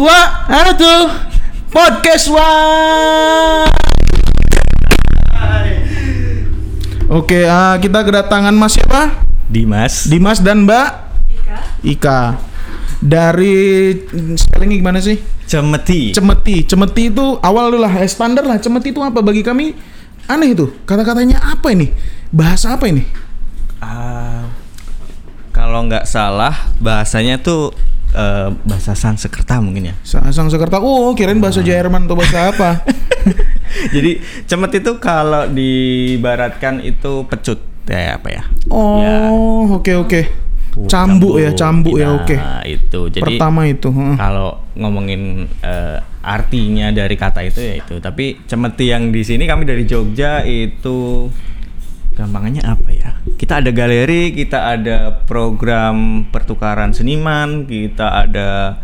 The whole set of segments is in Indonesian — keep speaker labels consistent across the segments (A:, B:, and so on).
A: Wa, ada tuh podcast wa. Oke, ah, kita kedatangan Mas siapa?
B: Dimas.
A: Dimas dan Mbak Ika. Ika. Dari spellingnya gimana sih?
B: Cemeti.
A: Cemeti. Cemeti itu awal dulu lah, eh, standar lah. Cemeti itu apa bagi kami? Aneh itu. Kata-katanya apa ini? Bahasa apa ini?
B: Ah, kalau nggak salah bahasanya tuh eh, bahasa Sanskerta mungkin ya.
A: Sa- Sang Sekerta. Oh, kirain bahasa Jerman atau bahasa apa?
B: Jadi cemet itu kalau dibaratkan itu pecut ya apa ya?
A: Oh, oke oke.
B: Tuh,
A: Cambu ya, cambu ya,
B: Nah,
A: oke.
B: itu. Jadi
A: Pertama itu.
B: kalau ngomongin eh, artinya dari kata itu ya itu. Tapi cemeti yang di sini kami dari Jogja itu gampangannya apa ya? Kita ada galeri, kita ada program pertukaran seniman, kita ada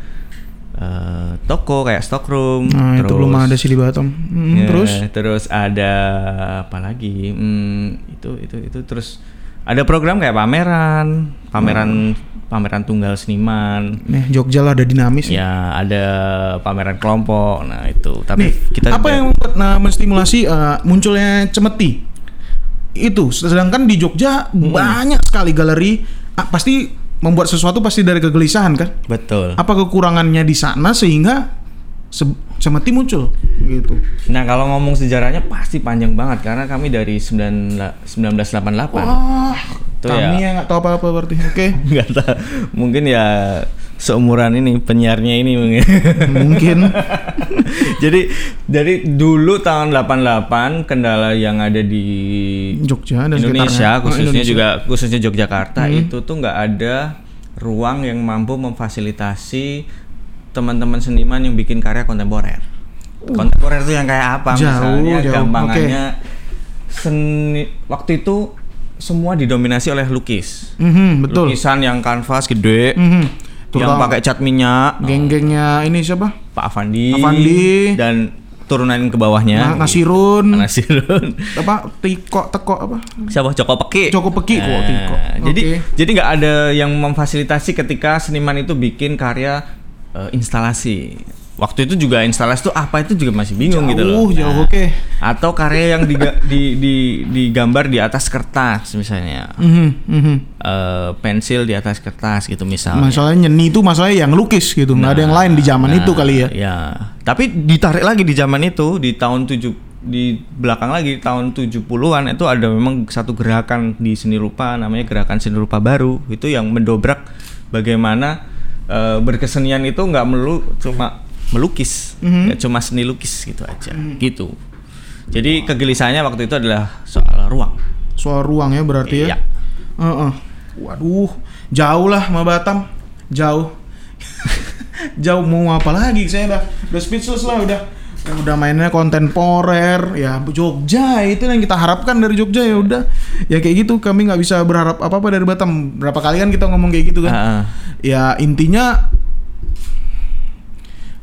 B: eh, toko kayak stockroom.
A: Nah, itu
B: terus-
A: belum ada sih di Batam. Hmm,
B: Ya,
A: Terus?
B: terus ada apa lagi? Hmm, itu itu itu terus ada program kayak pameran, pameran pameran tunggal seniman.
A: Nih, Jogja lah ada dinamis.
B: Ya, ada pameran kelompok. Nah, itu. Tapi
A: Nih,
B: kita
A: apa
B: juga-
A: yang membuat nah, menstimulasi eh, munculnya cemeti? Itu, sedangkan di Jogja
B: Hmm.
A: banyak sekali galeri. Ah, pasti membuat sesuatu pasti dari kegelisahan kan?
B: betul.
A: Apa kekurangannya di sana sehingga se- cemeti muncul gitu?
B: Nah, kalau ngomong sejarahnya pasti panjang banget karena kami dari 9 1988.
A: Wah,
B: Itu
A: kami
B: ya.
A: yang nggak tahu apa-apa berarti. Oke,
B: Nggak tahu. Mungkin ya seumuran ini penyiarnya ini mungkin.
A: mungkin.
B: jadi dari dulu tahun 88 kendala yang ada di
A: Jogja dan
B: Indonesia
A: sekitarnya. Oh,
B: khususnya
A: Indonesia.
B: juga khususnya Yogyakarta
A: Hmm.
B: itu tuh nggak ada ruang yang mampu memfasilitasi teman-teman seniman yang bikin karya kontemporer. Kontemporer itu yang kayak apa
A: Uh. Jauh,
B: misalnya
A: jauh.
B: gampangannya seni waktu itu semua didominasi oleh lukis.
A: Mhm, betul.
B: Lukisan yang kanvas gede
A: Mhm.
B: yang
A: Terutama
B: pakai cat minyak.
A: geng-gengnya ini siapa?
B: Pak Avandi,
A: Avandi.
B: dan turunan ke bawahnya
A: Nah, Nasirun.
B: Nasirun
A: apa tiko teko apa
B: siapa Joko Peki
A: Joko Peki, kok, Tiko.
B: jadi
A: Oke.
B: jadi nggak ada yang memfasilitasi ketika seniman itu bikin karya eh, instalasi waktu itu juga instalasi itu apa itu? juga masih bingung gitu loh.
A: Jauh, jauh,
B: Nah,
A: oke.
B: atau karya yang diga- di, di, digambar di atas kertas misalnya.
A: Mhm, mhm.
B: Eh, pensil di atas kertas gitu misalnya.
A: Masalahnya nyeni itu masalahnya yang lukis gitu nggak ada yang lain di zaman
B: Nah,
A: itu kali ya.
B: Ya, tapi ditarik lagi di zaman itu di tahun 7 di belakang lagi tahun 70-an itu ada memang satu gerakan di seni rupa namanya gerakan seni rupa baru. Itu yang mendobrak bagaimana eh, berkesenian itu nggak melulu cuma melukis,
A: Mhm.
B: nggak cuma seni lukis gitu aja, gitu. Jadi kegelisahannya waktu itu adalah soal ruang.
A: soal ruang ya berarti ya
B: Iya.
A: Heeh. waduh jauh lah sama Batam jauh jauh mau apa lagi saya udah udah speechless lah udah udah mainnya kontemporer ya Jogja itu yang kita harapkan dari Jogja ya udah ya kayak gitu kami nggak bisa berharap apa apa dari Batam berapa kali kan kita ngomong kayak gitu kan
B: ah.
A: ya intinya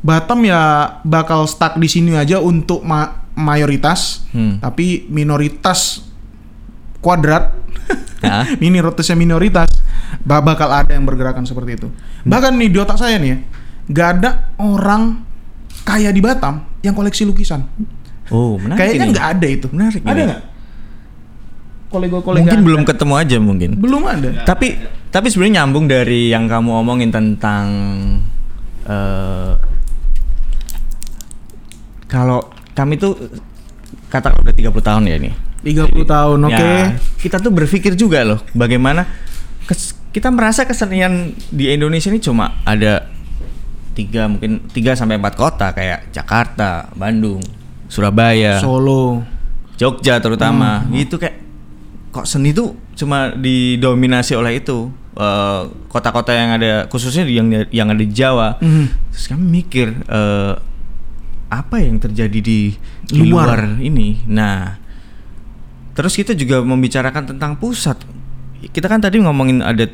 A: Batam ya bakal stuck di sini aja untuk ma- mayoritas.
B: Hmm.
A: tapi minoritas kuadrat. Minoritasnya minoritas ba- bakal ada yang bergerakan seperti itu. Bahkan nih di otak saya nih ya nggak ada orang kaya di Batam yang koleksi lukisan.
B: Oh, menarik
A: kayaknya nggak ada itu.
B: Menarik
A: ada nggak? Kolega-kolega
B: Mungkin
A: Anda?
B: belum ketemu aja mungkin.
A: belum ada.
B: Tapi tapi sebenarnya nyambung dari yang kamu omongin tentang eh kalau kami tuh katakan udah 30 tahun ya nih.
A: 30 tahun oke
B: Ya, kita tuh berpikir juga loh bagaimana kes- kita merasa kesenian di Indonesia ini cuma ada tiga mungkin tiga sampai empat kota kayak Jakarta, Bandung, Surabaya,
A: Solo
B: Jogja terutama
A: Hmm.
B: gitu kayak kok seni tuh cuma didominasi oleh itu eh, kota-kota yang ada khususnya yang yang ada di Jawa
A: Mhm.
B: terus kami mikir eh, apa yang terjadi di, di
A: Luar.
B: luar. ini nah terus kita juga membicarakan tentang pusat kita kan tadi ngomongin ada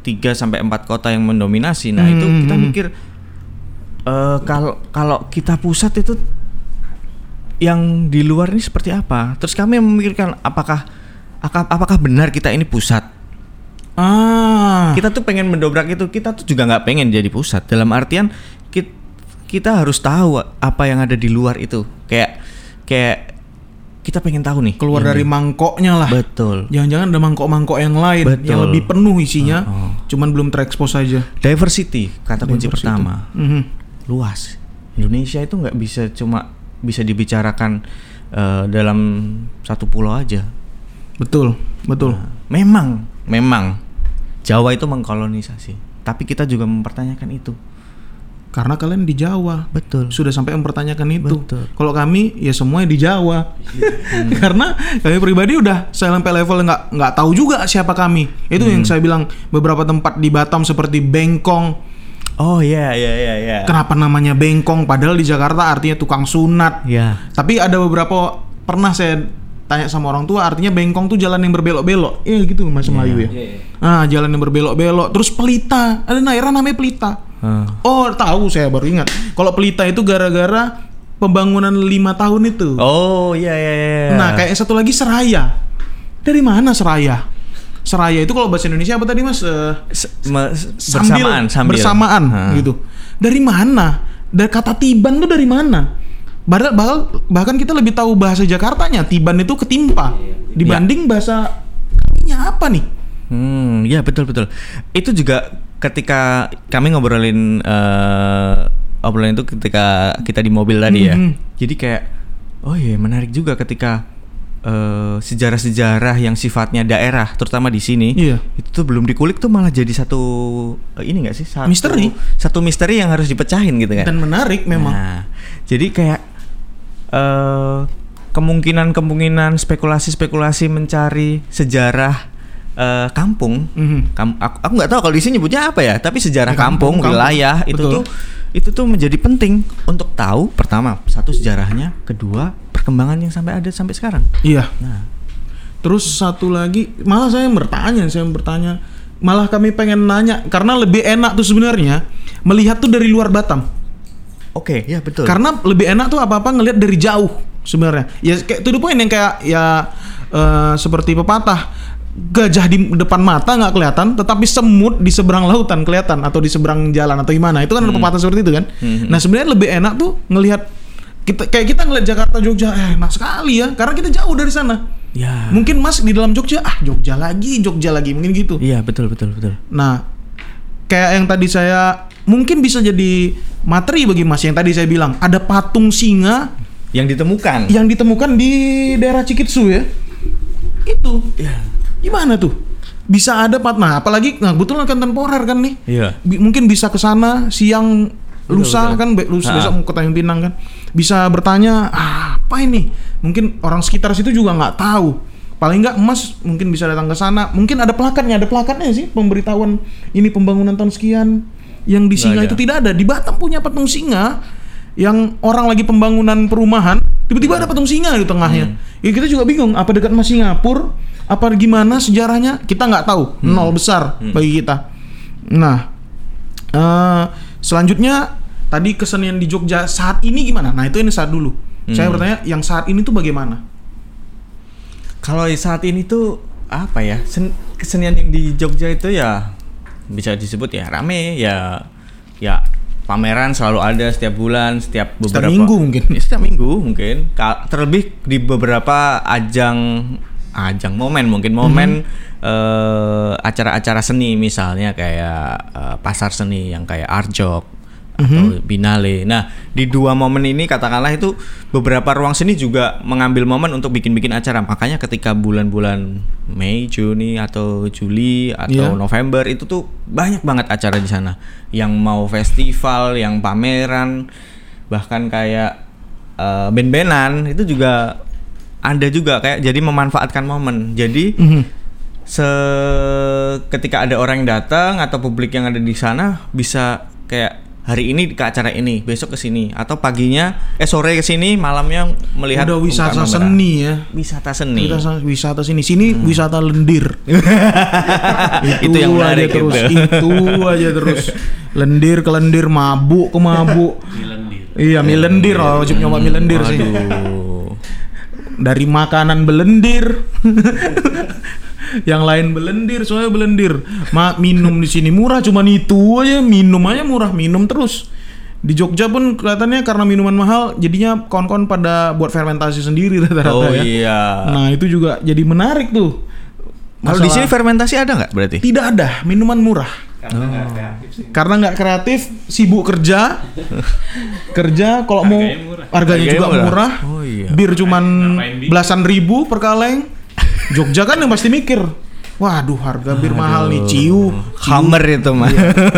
B: 3 sampai empat kota yang mendominasi nah itu kita
A: Mhm.
B: mikir eh, kalau kalau kita pusat itu yang di luar ini seperti apa? Terus kami memikirkan apakah aka- apakah benar kita ini pusat?
A: ah
B: Kita tuh pengen mendobrak itu, kita tuh juga nggak pengen jadi pusat. Dalam artian kita, harus tahu apa yang ada di luar itu. Kayak kayak kita pengen tahu nih
A: Keluar
B: ini.
A: dari mangkoknya lah.
B: betul.
A: Jangan-jangan ada mangkok-mangkok yang lain
B: Betul.
A: yang lebih penuh isinya,
B: Oh.
A: cuman belum terekspos saja.
B: Diversity kata kunci
A: Diversity.
B: pertama.
A: Mhm.
B: Luas. Indonesia itu nggak bisa cuma bisa dibicarakan eh, dalam satu pulau aja.
A: Betul, betul.
B: Nah, memang, memang Jawa itu mengkolonisasi, tapi kita juga mempertanyakan itu.
A: Karena kalian di Jawa.
B: Betul.
A: Sudah sampai mempertanyakan itu.
B: Betul.
A: Kalau kami ya semuanya di Jawa. Karena kami pribadi udah saya sampai level nggak nggak tahu juga siapa kami. Itu yang
B: Hmm.
A: saya bilang beberapa tempat di Batam seperti Bengkong.
B: Oh iya iya iya iya.
A: Kenapa namanya Bengkong padahal di Jakarta artinya tukang sunat.
B: Ya.
A: Tapi ada beberapa pernah saya tanya sama orang tua artinya bengkong tuh jalan yang berbelok-belok. Iya gitu Mas Melayu ya. Ah, jalan yang berbelok-belok. Terus pelita. Ada daerah namanya pelita.
B: Ah.
A: Oh, tahu saya baru ingat. Kalau pelita itu gara-gara pembangunan lima tahun itu.
B: Oh iya iya iya.
A: Nah, kayak satu lagi Seraya. Dari mana Seraya? Seraya itu kalau bahasa Indonesia apa tadi Mas?
B: Me-
A: sambil,
B: bersamaan sambil
A: bersamaan
B: Ah.
A: gitu. Dari mana? Dari kata tiban tuh dari mana? Bahkan, bahkan bahkan kita lebih tahu bahasa Jakartanya tiban itu ketimpa dibanding bahasa nya apa nih?
B: Hmm, ya betul betul. Itu juga ketika kami ngobrolin eh obrolan itu ketika kita di mobil tadi ya.
A: Mhm.
B: Jadi kayak oh iya menarik juga ketika eh, sejarah-sejarah yang sifatnya daerah terutama di sini
A: Iya.
B: itu tuh belum dikulik tuh malah jadi satu eh, ini enggak sih satu
A: Misteri.
B: satu misteri yang harus dipecahin gitu kan.
A: Dan menarik memang.
B: Nah, jadi kayak eh kemungkinan-kemungkinan spekulasi-spekulasi mencari sejarah eh, kampung.
A: Mhm.
B: Kam- aku aku nggak tahu kalau di sini nyebutnya apa ya, tapi sejarah
A: Ya, kampung,
B: kampung,
A: kampung.
B: wilayah itu
A: Betul.
B: tuh itu tuh menjadi penting untuk tahu pertama satu sejarahnya, kedua perkembangan yang sampai ada sampai sekarang.
A: Iya.
B: Nah,
A: Terus satu lagi, malah saya bertanya, saya bertanya, malah kami pengen nanya karena lebih enak tuh sebenarnya melihat tuh dari luar Batam.
B: oke, ya betul.
A: Karena lebih enak tuh apa-apa ngelihat dari jauh sebenarnya. Ya kayak to the point yang kayak ya eh, seperti pepatah gajah di depan mata nggak kelihatan, tetapi semut di seberang lautan kelihatan atau di seberang jalan atau gimana. Itu kan ada pepatah seperti itu kan.
B: Hmm.
A: Nah sebenarnya lebih enak tuh ngelihat kita kayak kita ngelihat Jakarta Jogja eh, enak sekali ya karena kita jauh dari sana.
B: ya.
A: Mungkin Mas di dalam Jogja ah Jogja lagi, Jogja lagi mungkin gitu.
B: Iya, betul betul betul.
A: Nah, kayak yang tadi saya mungkin bisa jadi materi bagi Mas yang tadi saya bilang ada patung singa
B: Yang ditemukan.
A: yang ditemukan di daerah Cikitsu ya. Itu
B: Iya.
A: Gimana tuh? Bisa ada pat nah apalagi nah kebetulan kan temporer kan nih.
B: Iya.
A: Mungkin bisa ke sana siang lusa
B: betul.
A: kan be- lusa besok mau ke Tanjung Pinang kan. Bisa bertanya ah, apa ini? Mungkin orang sekitar situ juga nggak tahu. Paling nggak emas mungkin bisa datang ke sana. Mungkin ada plakatnya, ada plakatnya sih pemberitahuan ini pembangunan tahun sekian. Yang di Singa itu tidak ada. Di Batam punya patung singa yang orang lagi pembangunan perumahan, tiba-tiba ada patung singa di tengahnya. Ya kita juga bingung apa dekat sama Singapura, apa gimana sejarahnya? Kita nggak tahu. Nol besar bagi kita. Nah, eh selanjutnya tadi kesenian di Jogja saat ini gimana? Nah itu ini saat dulu. Saya
B: Hmm.
A: bertanya yang saat ini tuh bagaimana?
B: Kalau saat ini tuh apa ya? Sen- kesenian yang di Jogja itu ya bisa disebut ya rame ya ya pameran selalu ada setiap bulan, setiap
A: Setiap
B: beberapa
A: minggu mungkin.
B: Ya, setiap minggu mungkin. Terlebih di beberapa ajang ajang momen mungkin momen eh, acara-acara seni misalnya kayak eh, pasar seni yang kayak Arjok atau Binale. Nah, di dua momen ini katakanlah itu beberapa ruang seni juga mengambil momen untuk bikin-bikin acara. Makanya ketika bulan-bulan Mei, Juni atau Juli atau
A: Iya.
B: November itu tuh banyak banget acara di sana. Yang mau festival, yang pameran, bahkan kayak eh, band-bandan itu juga ada juga kayak jadi memanfaatkan momen. Jadi
A: Mhm.
B: se ketika ada orang yang datang atau publik yang ada di sana bisa kayak hari ini ke acara ini, besok ke sini atau paginya eh sore ke sini, malamnya melihat
A: Udah wisata seni ya.
B: Wisata seni.
A: Wisata, wisata sini, sini wisata lendir.
B: Itu yang menarik
A: aja terus,
B: itu.
A: itu aja terus. Lendir ke lendir, mabuk ke mabuk. Iya, mie lendir, oh, wajib nyoba mie lendir sih. Dari makanan belendir. yang lain belendir, soalnya belendir. Ma minum di sini murah, cuman itu aja minum aja murah, minum terus. Di Jogja pun kelihatannya karena minuman mahal, jadinya kawan-kawan pada buat fermentasi sendiri rata-rata
B: Oh
A: ya.
B: iya.
A: Nah itu juga jadi menarik tuh.
B: Kalau di sini fermentasi ada nggak berarti?
A: tidak ada minuman murah
C: Karena nggak kreatif sih.
A: karena nggak kreatif, sibuk kerja, kerja kalau mau
C: Harganya murah.
A: harganya
B: Harganya
A: juga
B: murah.
A: murah,
B: Oh iya.
A: bir cuman belasan ribu per kaleng. Jogja kan yang pasti mikir, waduh harga bir mahal nih, ciu, ciu,
B: Hammer itu mah.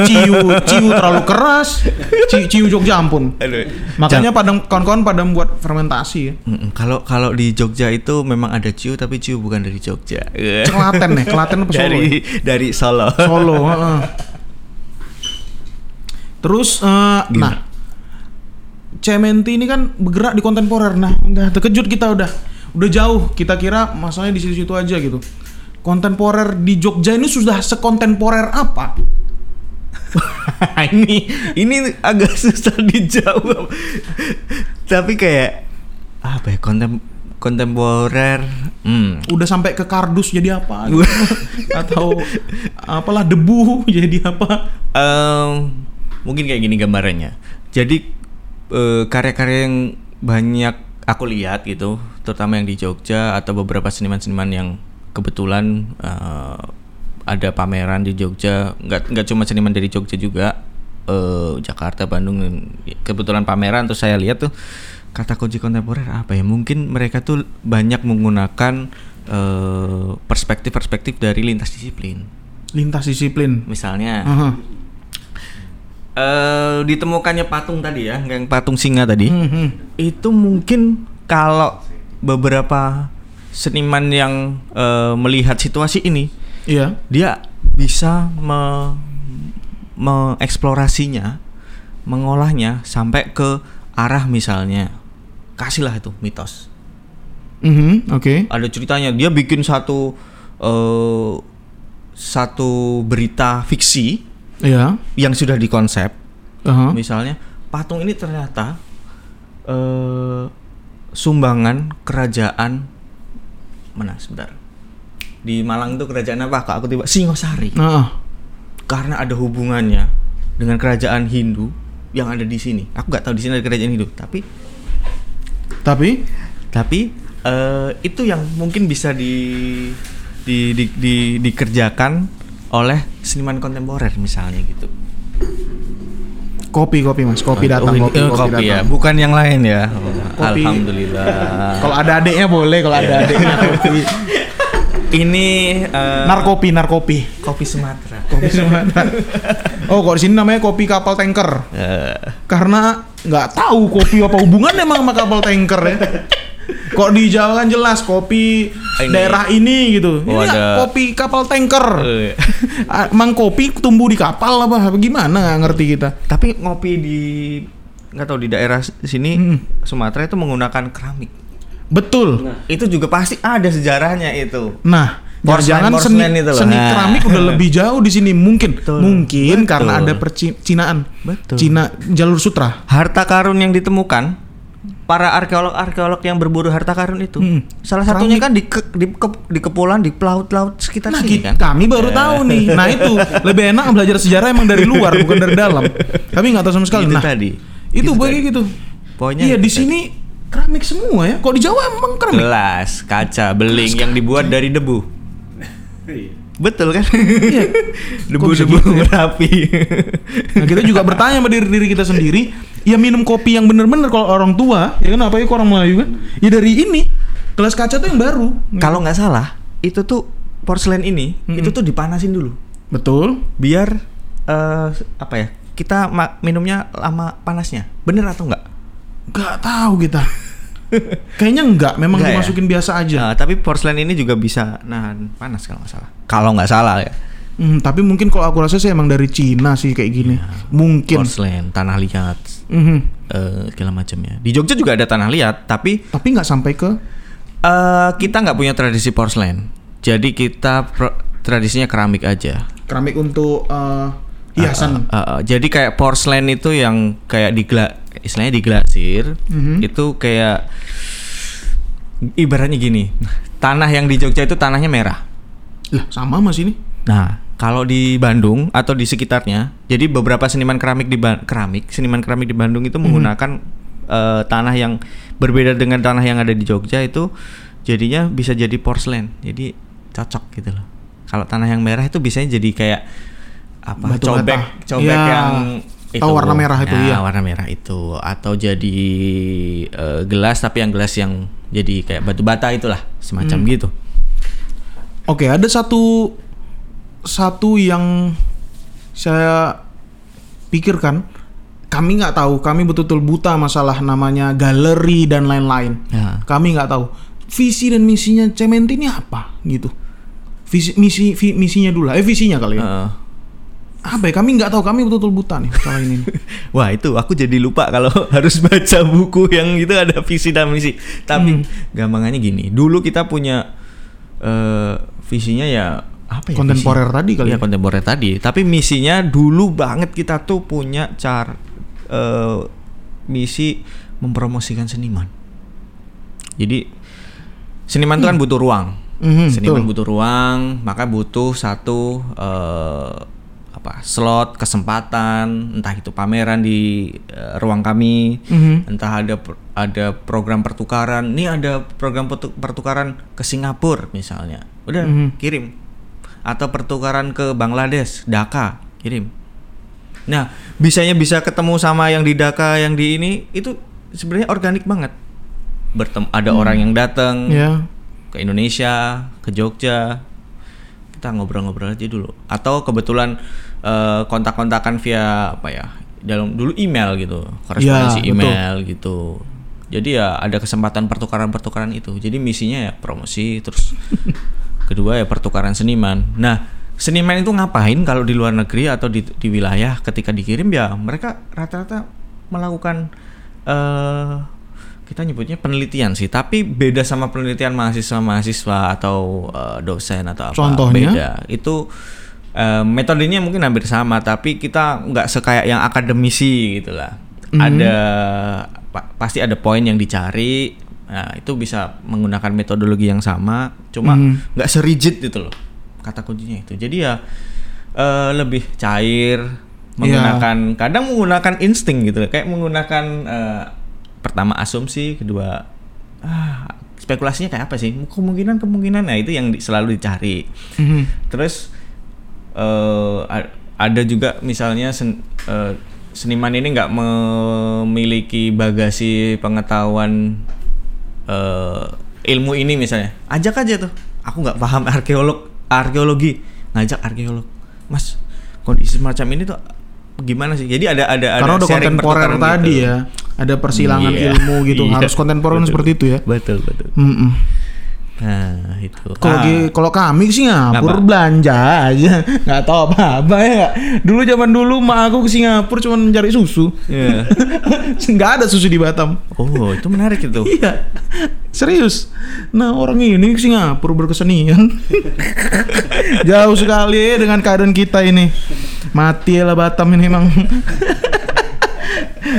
A: ciu, ciu terlalu keras, ciu, ciu Jogja ampun.
B: Aduh.
A: Makanya pada kawan-kawan pada membuat fermentasi ya.
B: Kalau kalau di Jogja itu memang ada ciu tapi ciu bukan dari Jogja.
A: Kelaten nih, Kelaten apa Solo?
B: dari
A: ya?
B: dari Solo.
A: Solo. heeh. Terus, eh, nah, Cementi ini kan bergerak di kontemporer. Nah, udah terkejut kita udah, udah jauh. Kita kira masalahnya di situ-situ aja gitu. Kontemporer di Jogja ini sudah sekontemporer apa?
B: ini ini agak susah dijawab. Tapi kayak apa ya kontem kontemporer. Hmm.
A: Udah sampai ke kardus jadi apa? gitu. Atau apalah debu jadi apa?
B: Em, mungkin kayak gini gambarannya. Jadi eh, karya-karya yang banyak aku lihat gitu, terutama yang di Jogja atau beberapa seniman-seniman yang kebetulan eh, ada pameran di Jogja, nggak nggak cuma seniman dari Jogja juga, eh, Jakarta, Bandung, kebetulan pameran terus saya lihat tuh kata kunci kontemporer apa ya? Mungkin mereka tuh banyak menggunakan eh, perspektif-perspektif dari lintas disiplin.
A: Lintas disiplin.
B: Misalnya
A: Aha.
B: eh ditemukannya patung tadi ya, yang patung singa tadi.
A: Hmm, hmm.
B: Itu mungkin kalau beberapa seniman yang eh, melihat situasi ini,
A: Iya.
B: dia bisa me mengeksplorasinya, mengolahnya sampai ke arah misalnya kasihlah itu mitos.
A: Mhm, Oke.
B: Ada ceritanya dia bikin satu eh satu berita fiksi
A: Iya.
B: yang sudah dikonsep
A: Aha.
B: Misalnya patung ini ternyata eh sumbangan kerajaan mana sebentar. Di Malang itu kerajaan apa? Kak aku tiba Singosari. Karena ada hubungannya dengan kerajaan Hindu yang ada di sini. Aku nggak tahu di sini ada kerajaan Hindu, tapi
A: tapi
B: tapi eh itu yang mungkin bisa di di, di, di- dikerjakan oleh seniman kontemporer misalnya gitu.
A: Kopi kopi mas, kopi datang,
B: Oh,
A: kopi,
B: oh,
A: kopi,
B: kopi ya,
A: datang.
B: bukan yang lain ya.
A: Kopi.
B: Alhamdulillah.
A: Kalau ada adiknya boleh, kalau ada adiknya kopi.
B: ini eh,
A: Narkopi, narkopi.
B: kopi Sumatera.
A: Kopi Sumatera. Oh, kok di sini namanya kopi kapal tanker.
B: Eh,
A: Karena nggak tahu kopi apa hubungan emang sama kapal tanker ya. Kok di Jawa kan jelas kopi
B: Ini.
A: daerah ini gitu.
B: Oh,
A: ini
B: ada.
A: kopi kapal tanker.
B: Eh.
A: Ah, Emang kopi tumbuh di kapal apa? Gimana nggak ngerti kita?
B: tapi ngopi di nggak tahu di daerah sini
A: Hmm.
B: Sumatera itu menggunakan keramik.
A: Betul.
B: Itu juga pasti ada sejarahnya itu.
A: Nah,
B: Porselen-
A: jangan seni,
B: itu loh.
A: seni
B: Nah.
A: keramik udah lebih jauh di sini mungkin.
B: Betul.
A: Mungkin
B: Betul.
A: karena ada percinaan.
B: Betul.
A: Cina jalur sutra.
B: Harta karun yang ditemukan para arkeolog-arkeolog yang berburu harta karun itu
A: Hmm.
B: salah satunya kan di ke- di, ke- di kepulauan di pelaut-laut sekitar
A: Nah,
B: sini kan.
A: kami baru tahu nih. Nah, itu lebih enak belajar sejarah emang dari luar bukan dari dalam. Kami nggak tahu sama sekali.
B: Itu
A: nah,
B: tadi.
A: Itu,
B: Itu
A: bagi
B: tadi.
A: gitu.
B: Pokoknya
A: iya di sini keramik semua ya. Kok di Jawa emang keramik?
B: gelas, kaca, beling yang dibuat dari debu. Betul kan?
A: Iya.
B: Debu-debu
A: gitu ya? Nah, kita juga bertanya sama diri diri kita sendiri, ya minum kopi yang bener-bener kalau orang tua, ya kan apa ya orang Melayu kan? Ya dari ini. Gelas kaca tuh yang baru.
B: Kalau nggak salah, itu tuh porselen ini
A: Mm-mm.
B: itu tuh dipanasin dulu
A: betul.
B: biar eh, apa ya? Kita minumnya lama panasnya. Bener atau enggak?
A: Gak tahu kita. Kayaknya enggak, memang
B: Enggak ya?
A: dimasukin biasa aja.
B: Nah, tapi porselen ini juga bisa nahan panas kalau nggak salah. Kalau nggak salah ya.
A: Hmm, tapi mungkin kalau aku rasa sih emang dari Cina sih kayak gini. Mungkin.
B: Porselen, tanah liat,
A: Mhm.
B: eh, segala macamnya. Di Jogja juga ada tanah liat, tapi
A: Tapi nggak sampai ke
B: eh, kita nggak punya tradisi porselen. Jadi kita pro- tradisinya keramik aja.
A: keramik untuk eh, hiasan.
B: Uh, uh, uh, jadi kayak porselen itu yang kayak di istilahnya diglasir
A: Mhm.
B: itu kayak ibaratnya gini tanah yang di Jogja itu tanahnya merah
A: Lah, sama mas ini.
B: nah kalau di Bandung atau di sekitarnya, jadi beberapa seniman keramik di Ba- keramik, seniman keramik di Bandung itu menggunakan eh, tanah yang berbeda dengan tanah yang ada di Jogja itu jadinya bisa jadi porselen. Jadi cocok gitu loh. Kalau tanah yang merah itu biasanya jadi kayak apa?
A: Batu
B: cobek, cobek
A: Ya.
B: yang
A: Tahu warna merah itu,
B: Nah,
A: iya.
B: warna merah itu atau jadi eh, gelas tapi yang gelas yang jadi kayak batu bata itulah semacam
A: Hmm.
B: gitu.
A: Oke, ada satu satu yang saya pikirkan kami nggak tahu, kami betul-betul buta masalah namanya galeri dan lain-lain.
B: Ya.
A: Kami nggak tahu visi dan misinya Cementi ini apa gitu. Visi misi vi- misinya dulu, lah. eh visinya kali ya.
B: Heeh.
A: Apa ya? Kami nggak tahu, kami betul-betul buta nih masalah ini.
B: Wah itu aku jadi lupa kalau harus baca buku yang itu ada visi dan misi. Tapi
A: Hmm.
B: gampangannya gini, dulu kita punya eh, visinya ya apa ya?
A: Kontemporer tadi kali
B: Iya,
A: ya?
B: kontemporer tadi. Tapi misinya dulu banget kita tuh punya cara eh, misi mempromosikan seniman. Jadi seniman itu kan butuh ruang.
A: Mhm,
B: seniman
A: betul.
B: butuh ruang, maka butuh satu eh, apa slot kesempatan, entah itu pameran di eh, ruang kami,
A: Mhm.
B: entah ada ada program pertukaran. Nih ada program pertu- pertukaran ke Singapura misalnya, udah
A: Mhm.
B: kirim. Atau pertukaran ke Bangladesh, Dhaka, kirim. Nah, bisanya bisa ketemu sama yang di Dhaka, yang di ini itu sebenarnya organik banget. Bertem ada orang yang datang,
A: Ya.
B: ke Indonesia, ke Jogja. Kita ngobrol-ngobrol aja dulu. Atau kebetulan eh, kontak-kontakan via apa ya? Dalam dulu email gitu, korespondensi
A: Ya, betul.
B: email gitu. Jadi ya ada kesempatan pertukaran-pertukaran itu. Jadi misinya ya promosi terus kedua ya pertukaran seniman. Nah, seniman itu ngapain kalau di luar negeri atau di, di wilayah ketika dikirim ya mereka rata-rata melakukan eh kita nyebutnya penelitian sih, tapi beda sama penelitian mahasiswa-mahasiswa atau eh, dosen atau apa.
A: Contohnya?
B: Beda. Itu eh, metodenya mungkin hampir sama, tapi kita nggak sekayak yang akademisi gitu lah.
A: Mhm.
B: Ada pa- pasti ada poin yang dicari. Nah, itu bisa menggunakan metodologi yang sama, cuma
A: Mhm.
B: nggak serigid gitu loh. Kata kuncinya itu. Jadi ya eh, lebih cair, menggunakan kadang menggunakan insting gitu, kayak menggunakan eh, pertama asumsi, kedua ah, spekulasinya kayak apa sih? Kemungkinan kemungkinan, nah itu yang di- selalu dicari.
A: Mhm.
B: Terus eh, a- ada juga misalnya sen- eh, seniman ini nggak memiliki bagasi pengetahuan eh, ilmu ini misalnya, ajak aja tuh. Aku nggak paham arkeolog arkeologi, ngajak arkeolog, mas kondisi semacam ini tuh gimana sih? Jadi ada ada ada
A: Karena udah kontemporer tadi
B: gitu.
A: ya. Ada persilangan
B: Iya.
A: ilmu gitu.
B: Iya.
A: Harus kontemporer seperti itu ya.
B: Betul betul.
A: Mm-mm.
B: Nah itu.
A: Kalau
B: Ah.
A: kalau kami ke Singapura
B: Kenapa?
A: belanja aja, nggak tahu apa-apa ya. Dulu zaman dulu mak aku ke Singapura cuma mencari susu.
B: Iya.
A: nggak ada susu di Batam.
B: Oh itu menarik itu.
A: Iya, serius. Nah orang ini ke Singapura berkesenian. Jauh sekali dengan keadaan kita ini. Mati lah Batam ini emang.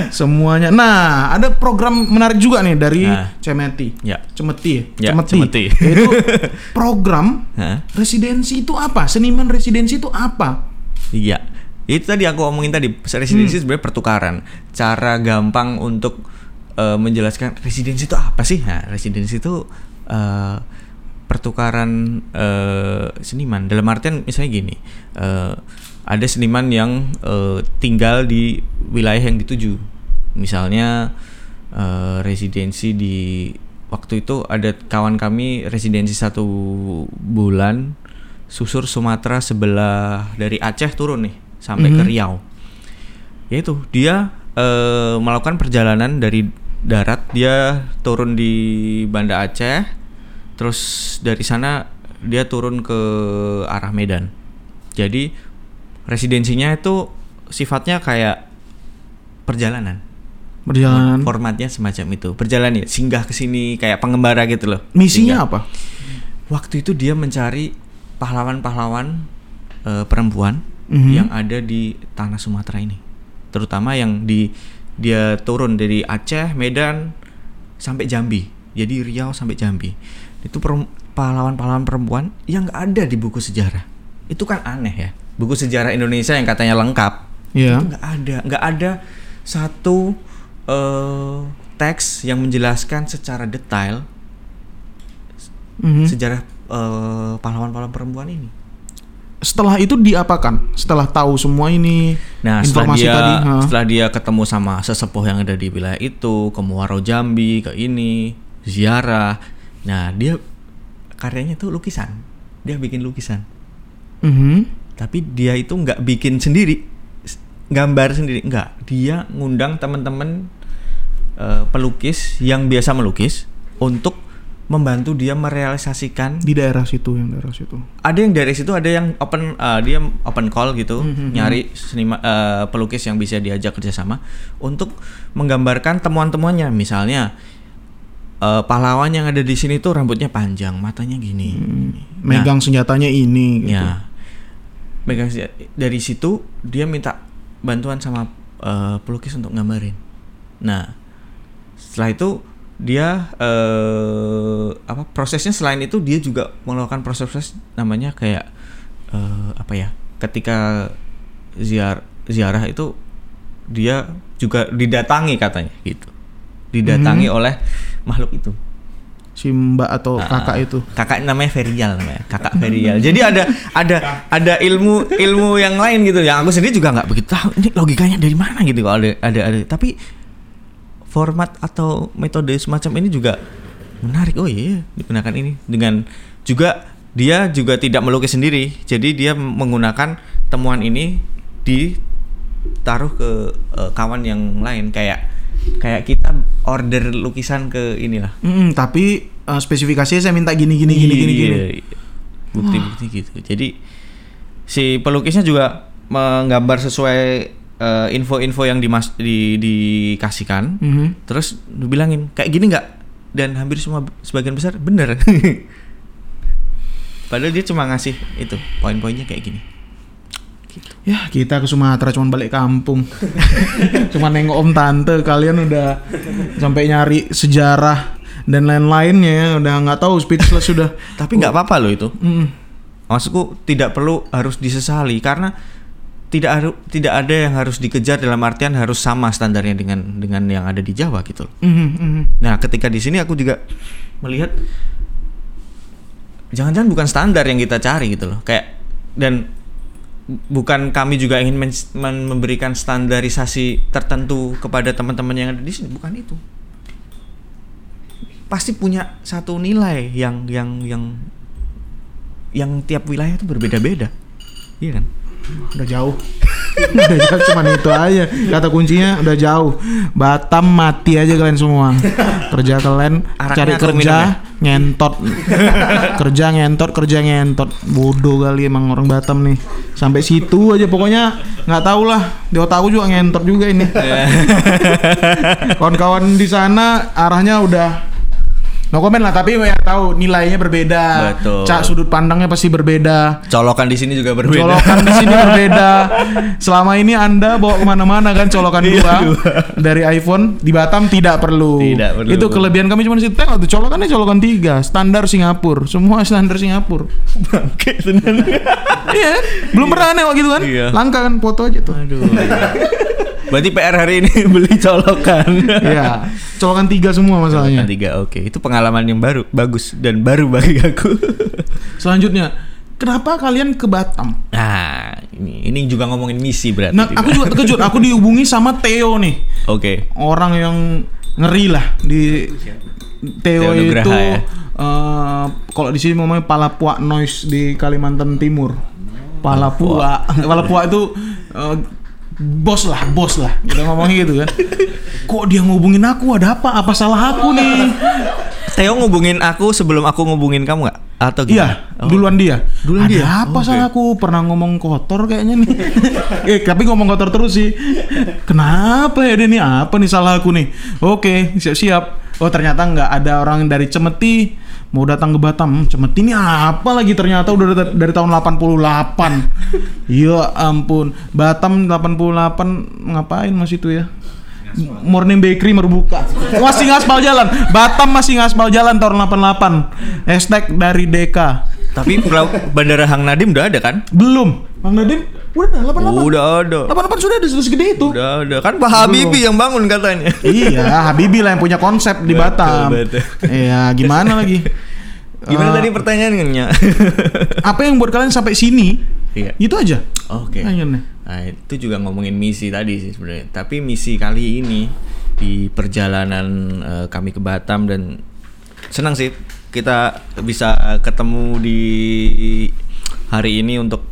A: Semuanya. Nah, ada program menarik juga nih dari
B: Nah.
A: Cemeti.
B: Ya.
A: Cemeti ya?
B: Ya, Cemeti.
A: Itu program residensi itu apa? Seniman residensi itu apa?
B: Iya. Itu tadi aku omongin tadi, residensi sebenarnya pertukaran. Cara gampang untuk eh, menjelaskan residensi itu apa sih? Nah, residensi itu eh, pertukaran eh, seniman. Dalam artian misalnya gini, eh, ada seniman yang eh, tinggal di wilayah yang dituju. Misalnya eh, residensi di waktu itu ada kawan kami residensi satu bulan susur Sumatera sebelah dari Aceh turun nih sampai ke
A: Mhm.
B: Riau. Yaitu dia eh, melakukan perjalanan dari darat dia turun di Banda Aceh, terus dari sana dia turun ke arah Medan. Jadi residensinya itu sifatnya kayak perjalanan.
A: Perjalanan.
B: Formatnya semacam itu. Perjalanan ya, singgah ke sini kayak pengembara gitu loh.
A: Misinya
B: Singgah.
A: apa?
B: Waktu itu dia mencari pahlawan-pahlawan eh, perempuan
A: Mhm.
B: yang ada di tanah Sumatera ini. Terutama yang di dia turun dari Aceh, Medan sampai Jambi. Jadi Riau sampai Jambi. Itu pahlawan-pahlawan perempuan yang nggak ada di buku sejarah. Itu kan aneh ya. Buku sejarah Indonesia yang katanya lengkap
A: Iya.
B: itu nggak ada, nggak ada satu eh, teks yang menjelaskan secara detail
A: Mhm.
B: sejarah eh, pahlawan-pahlawan perempuan ini.
A: Setelah itu diapakan? Setelah tahu semua ini
B: Nah, setelah
A: informasi
B: dia
A: tadi, ha.
B: setelah dia ketemu sama sesepuh yang ada di wilayah itu, ke Muaro Jambi, ke ini, ziarah. Nah, dia karyanya tuh lukisan. Dia bikin lukisan.
A: Mhm.
B: Tapi dia itu nggak bikin sendiri, gambar sendiri, nggak. Dia ngundang teman-teman eh, pelukis yang biasa melukis untuk membantu dia merealisasikan
A: di daerah situ yang daerah situ.
B: ada yang dari situ ada yang open uh, dia open call gitu
A: Mhm.
B: nyari senima uh, pelukis yang bisa diajak kerjasama untuk menggambarkan temuan-temuannya misalnya uh, pahlawan yang ada di sini tuh rambutnya panjang matanya gini Nah,
A: Megang senjatanya ini gitu.
B: ya megang dari situ dia minta bantuan sama uh, pelukis untuk gambarin nah setelah itu dia eh apa prosesnya selain itu dia juga melakukan proses-proses namanya kayak eh apa ya ketika ziar ziarah itu dia juga didatangi katanya gitu. Didatangi oleh makhluk itu
A: Si Mbak atau
B: Ah,
A: kakak itu.
B: kakak namanya Ferial namanya. Kakak Ferial. Jadi ada ada ada ilmu ilmu yang lain gitu. Yang aku sendiri juga nggak begitu tahu ini logikanya dari mana gitu kalau ada ada ada. Tapi format atau metode semacam ini juga menarik. Oh iya digunakan ini. Dengan juga dia juga tidak melukis sendiri. Jadi dia menggunakan temuan ini ditaruh ke eh, kawan yang lain. Kayak kayak kita order lukisan ke inilah
A: Mm, tapi eh, spesifikasinya saya minta gini gini gini gini gini.
B: Iya, Bukti-bukti gitu. Jadi si pelukisnya juga menggambar sesuai eh, info-info yang dimas di dikasihkan.
A: Mhm.
B: Terus dibilangin kayak gini nggak? Dan hampir semua sebagian besar bener. Padahal dia cuma ngasih itu poin-poinnya kayak gini.
A: Ya kita ke Sumatera cuma balik kampung. cuma nengok om tante kalian udah sampai nyari sejarah dan lain-lainnya ya udah nggak tahu speechless sudah.
B: Tapi nggak apa-apa loh itu.
A: Mm.
B: Maksudku tidak perlu harus disesali karena tidak harus tidak ada yang harus dikejar dalam artian harus sama standarnya dengan dengan yang ada di Jawa gitu. loh.
A: Mhm, mhm.
B: Nah, ketika di sini aku juga melihat jangan-jangan bukan standar yang kita cari gitu loh. Kayak dan bukan kami juga ingin men- men- memberikan standarisasi tertentu kepada teman-teman yang ada di sini, bukan itu. Pasti punya satu nilai yang yang yang yang tiap wilayah itu berbeda-beda. Iya kan?
A: Udah jauh. cuman itu aja. Kata kuncinya udah jauh. Batam mati aja kalian semua. Kerja kalian
B: Araknya
A: cari kerja ngentot. kerja ngentot, kerja ngentot. Bodoh kali emang orang Batam nih. Sampai situ aja pokoknya nggak tahu lah. Di otak aku juga ngentot juga ini. Kawan-kawan di sana arahnya udah No komen lah, tapi ya tahu nilainya berbeda.
B: Betul.
A: Cak sudut pandangnya pasti berbeda.
B: Colokan di sini juga berbeda.
A: Colokan di sini berbeda. Selama ini Anda bawa ke mana-mana kan colokan dua dari iPhone di Batam tidak perlu.
B: Tidak perlu.
A: Itu kelebihan kami cuma di situ tengok tuh colokannya colokan tiga, standar Singapura, semua standar Singapura.
B: Bangke sebenarnya.
A: iya, belum pernah nengok gitu kan?
B: Iya.
A: Langka kan foto aja tuh.
B: Aduh. Berarti PR hari ini beli colokan.
A: Iya, colokan tiga semua masalahnya.
B: Colokan tiga, oke. Itu pengalaman yang baru, bagus dan baru bagi aku.
A: Selanjutnya, kenapa kalian ke Batam?
B: Nah, ini ini juga ngomongin misi berarti.
A: Nah, aku juga terkejut. Aku dihubungi sama Theo nih.
B: Oke.
A: orang yang ngeri lah di Theo
B: Theo Nugraha
A: itu
B: ya?
A: eh, kalau di sini namanya Palapua Noise di Kalimantan Timur. Palapua, Palapua itu eh, bos lah, bos lah. Kita ngomongnya gitu kan. Kok dia ngubungin aku? Ada apa? Apa salah aku nih?
B: Theo ngubungin aku sebelum aku ngubungin kamu nggak? Atau
A: Iya,
B: gimana? Oh.
A: duluan dia.
B: Duluan
A: Ada
B: dia?
A: apa
B: Oke.
A: salah aku? Pernah ngomong kotor kayaknya nih. eh, tapi ngomong kotor terus sih. Kenapa ya dia nih? Apa nih salah aku nih? Oke, siap-siap. Oh, ternyata nggak ada orang dari Cemeti mau datang ke Batam. Hmm, Cemeti ini apa lagi? Ternyata udah dari, dari tahun 88. Ya ampun. Batam 88 ngapain mas itu ya? Morning Bakery baru buka. Masih ngaspal jalan. Batam masih ngaspal jalan tahun 88. Hashtag dari DK.
B: Tapi Bandara Hang Nadim udah ada kan?
A: Belum. Bang Nadim udah 88.
B: Udah ada.
A: 88 sudah ada sudah segede itu.
B: Udah ada. Kan Pak Habibie yang bangun katanya.
A: iya, Habibie lah yang punya konsep di Batam.
B: betul.
A: Iya, gimana lagi?
B: Gimana
A: Eh,
B: tadi pertanyaannya?
A: Apa yang buat kalian sampai sini?
B: Iya.
A: Itu aja.
B: Oke.
A: Akhirnya.
B: Nah, itu juga ngomongin misi tadi sih sebenarnya. Tapi misi kali ini di perjalanan eh, kami ke Batam dan senang sih kita bisa ketemu di hari ini untuk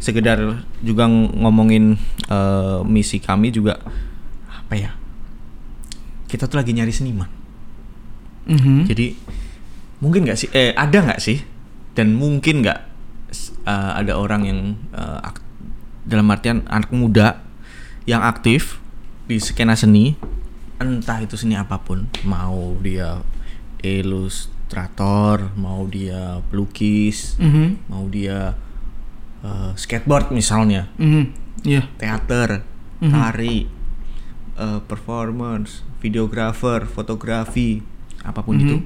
B: sekedar juga ngomongin eh, misi kami juga apa ya? Kita tuh lagi nyari seniman.
A: Mhm.
B: Jadi mungkin nggak sih? Eh ada nggak sih? Dan mungkin nggak uh, ada orang yang uh, ak- dalam artian anak muda yang aktif di skena seni, entah itu seni apa pun, mau dia ilustrator, mau dia pelukis,
A: Mhm.
B: mau dia uh, skateboard misalnya,
A: Mhm. Iya.
B: teater,
A: Mhm.
B: tari, uh, performance, videografer, fotografi, apa pun
A: Mhm.
B: itu,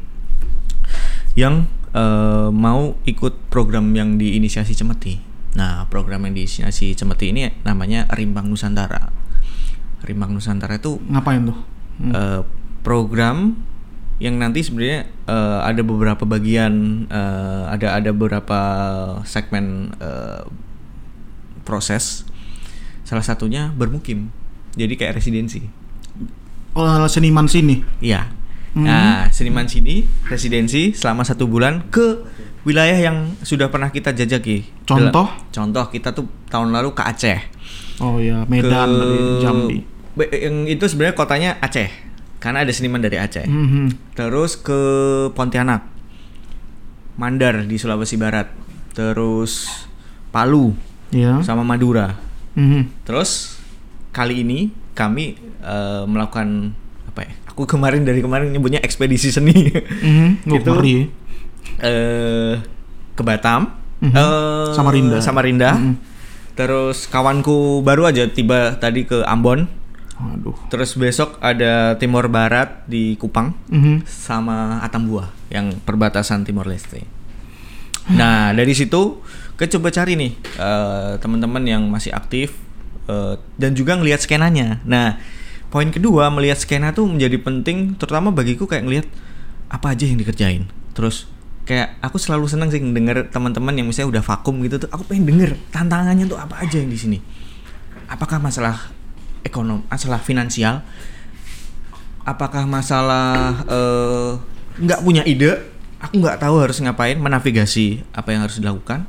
B: yang uh, mau ikut program yang diinisiasi Cemeti. Nah, program yang diinisiasi Cemeti ini namanya Rimbang Nusantara. Rimbang Nusantara itu
A: Ngapain tuh? Hmm.
B: uh, program yang nanti sebenarnya uh, ada beberapa bagian, uh, ada ada beberapa segmen uh, proses. Salah satunya bermukim, jadi kayak residensi.
A: Oh, seniman sini.
B: Iya.
A: Hmm.
B: Nah, seniman sini residensi selama satu bulan ke wilayah yang sudah pernah kita jajaki.
A: Contoh?
B: Dalam- contoh kita tuh tahun lalu ke Aceh.
A: Oh ya, Medan
B: ke
A: Jambi.
B: Yang itu sebenarnya kotanya Aceh, karena ada seniman dari Aceh.
A: Mhm.
B: Terus ke Pontianak, Mandar di Sulawesi Barat, terus Palu
A: Ya.
B: sama Madura.
A: Mhm.
B: Terus kali ini kami eh, melakukan apa ya? Aku kemarin dari kemarin nyebutnya ekspedisi seni.
A: Mhm. Oh,
B: Itu eh ke Batam,
A: Mhm.
B: eh,
A: Samarinda.
B: Samarinda.
A: Mhm.
B: Terus kawanku baru aja tiba tadi ke Ambon.
A: Waduh.
B: Terus besok ada Timor Barat di Kupang
A: Mhm.
B: sama Atambua yang perbatasan Timor Leste. Nah dari situ kita coba cari nih eh, teman-teman yang masih aktif eh, dan juga ngelihat skenanya. Nah poin kedua melihat skena tuh menjadi penting terutama bagiku kayak ngelihat apa aja yang dikerjain. Terus kayak aku selalu senang sih denger teman-teman yang misalnya udah vakum gitu tuh aku pengen denger tantangannya tuh apa aja yang di sini. Apakah masalah ekonom, masalah finansial, apakah masalah eh, nggak punya ide aku nggak tahu harus ngapain menavigasi apa yang harus dilakukan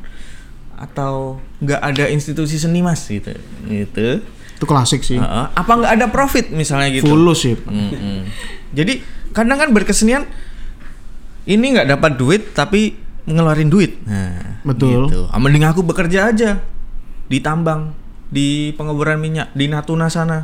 B: atau nggak ada institusi seni mas gitu gitu
A: Itu klasik sih.
B: Heeh. apa nggak ada profit misalnya gitu
A: Full sih.
B: Mm-mm. jadi kadang kan berkesenian ini nggak dapat duit tapi ngeluarin duit nah
A: Betul.
B: gitu. Ah, mending aku bekerja aja di tambang di pengeboran minyak di Natuna sana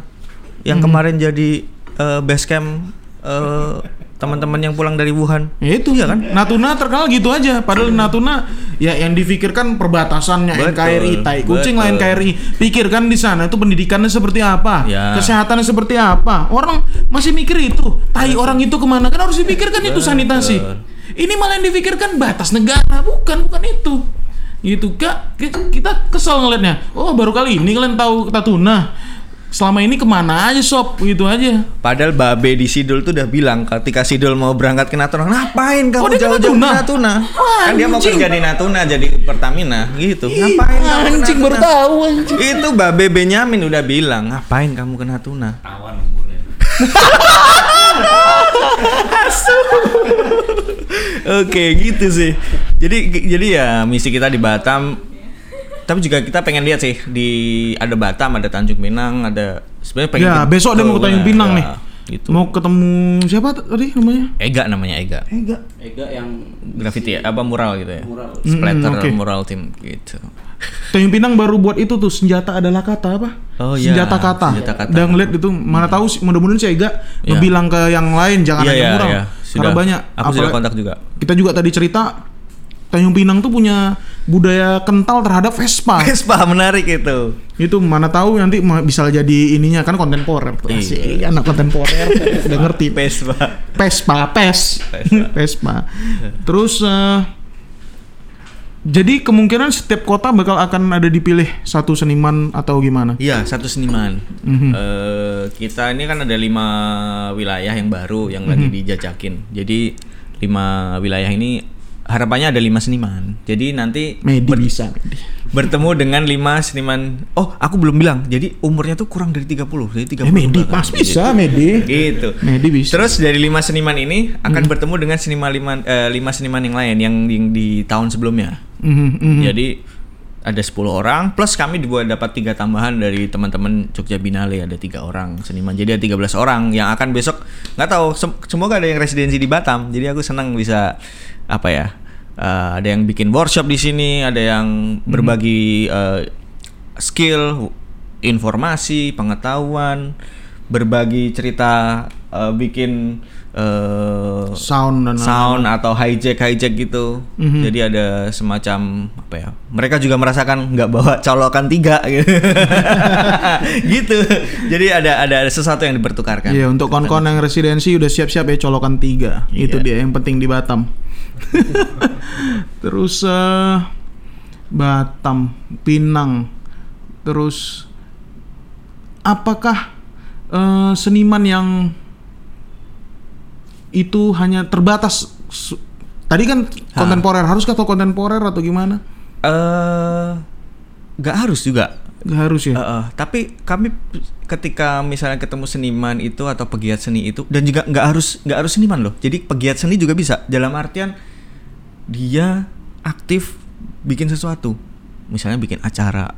B: yang
A: Hmm.
B: kemarin jadi eh, base camp eh, teman-teman yang pulang dari Wuhan
A: Ya itu
B: Iya kan?
A: Natuna terkenal gitu aja. Padahal Natuna ya yang difikirkan perbatasannya
B: Betul,
A: NKRI, tai kucing lah
B: betul.
A: NKRI. Pikirkan di sana itu pendidikannya seperti apa,
B: Ya.
A: kesehatannya seperti apa. Orang masih mikir itu. Tai orang itu ke mana kan harus dipikirkan itu sanitasi. Ini malah yang dipikirkan batas negara, bukan bukan itu. Gitu kak, Ki- kita kesel ngeliatnya. Oh baru kali ini kalian tahu Natuna. Selama ini ke mana aja sob, gitu aja.
B: Padahal Babe di Sidul tuh udah bilang ketika Sidul mau berangkat ke Natuna, ngapain kamu
A: Oh,
B: jauh-jauh ke
A: Natuna? Wah,
B: kan dia mau kerja di Natuna jadi Pertamina gitu. Ngapain kamu
A: Anjing baru tahu anjing.
B: Itu Babe Benyamin udah bilang, ngapain kamu ke Natuna?
C: Awan umurnya.
B: Oke, gitu sih. Jadi jadi ya misi kita di Batam tapi juga kita pengen lihat sih di ada Batam, ada Tanjung Pinang, ada sebenarnya pengen
A: Ya, besok dia mau ke Tanjung Pinang
B: ya,
A: nih.
B: Gitu.
A: Mau ketemu siapa tadi namanya?
B: Ega namanya Ega.
A: Ega.
C: Ega yang
B: Graffiti ya, apa mural gitu ya?
C: Mural.
B: Splatter
A: Mm, oke.
B: mural tim gitu.
A: Tanjung Pinang baru buat itu tuh senjata adalah kata apa?
B: Oh, iya.
A: senjata kata.
B: Senjata kata.
A: Dan ngeliat itu mana tahu sih mudah-mudahan si Ega
B: Iya.
A: ngebilang ke yang lain jangan
B: Iya
A: hanya
B: iya
A: mural.
B: iya.
A: Karena banyak.
B: Aku sudah
A: Apalagi-
B: kontak juga.
A: Kita juga tadi cerita Tanjung Pinang tuh punya budaya kental terhadap Vespa.
B: Vespa menarik itu.
A: itu mana tahu nanti bisa jadi ininya kan kontemporer.
B: Iya.
A: Asik, anak kontemporer udah ngerti.
B: Vespa.
A: Vespa, pes,
B: Vespa.
A: Vespa. Terus eh, Jadi kemungkinan setiap kota bakal akan ada dipilih satu seniman atau gimana?
B: Iya, satu seniman.
A: Mhm.
B: Eh, kita ini kan ada lima wilayah yang baru yang lagi
A: Mhm.
B: dijajakin. Jadi lima wilayah ini harapannya ada lima seniman. Jadi nanti
A: Medi
B: ber-
A: bisa. Medi.
B: bertemu dengan lima seniman. Oh, aku belum bilang. Jadi umurnya tuh kurang dari 30. Jadi 30.
A: Eh, Medi
B: belakang.
A: pas bisa Medi.
B: Gitu.
A: Medi bisa.
B: Terus dari lima seniman ini akan
A: Hmm.
B: bertemu dengan seniman lima, eh, lima seniman yang lain yang, yang di tahun sebelumnya.
A: Mhm, mhm.
B: Jadi ada 10 orang plus kami dibuat dapat tiga tambahan dari teman-teman Jogja Binale ada tiga orang seniman. Jadi ada 13 orang yang akan besok nggak tahu sem- semoga ada yang residensi di Batam. Jadi aku senang bisa apa ya? eh, ada yang bikin workshop di sini, ada yang berbagi eh, skill, informasi, pengetahuan, berbagi cerita, eh, bikin eh,
A: sound dan
B: sound atau hijack hijack gitu.
A: Mhm.
B: Jadi ada semacam apa ya? Mereka juga merasakan nggak bawa colokan tiga gitu. gitu. Jadi ada ada sesuatu yang dipertukarkan.
A: Iya untuk kon-kon yang residensi udah siap-siap ya colokan tiga.
B: Iya.
A: Itu dia yang penting di Batam. Terus eh, Batam, Pinang. Terus apakah eh, seniman yang itu hanya terbatas tadi kan kontemporer haruskah atau kontemporer atau gimana?
B: Eh, nggak harus juga.
A: Gak harus ya.
B: Eh, eh, tapi kami ketika misalnya ketemu seniman itu atau pegiat seni itu dan juga nggak harus nggak harus seniman loh. Jadi pegiat seni juga bisa. Dalam artian dia aktif bikin sesuatu. Misalnya bikin acara.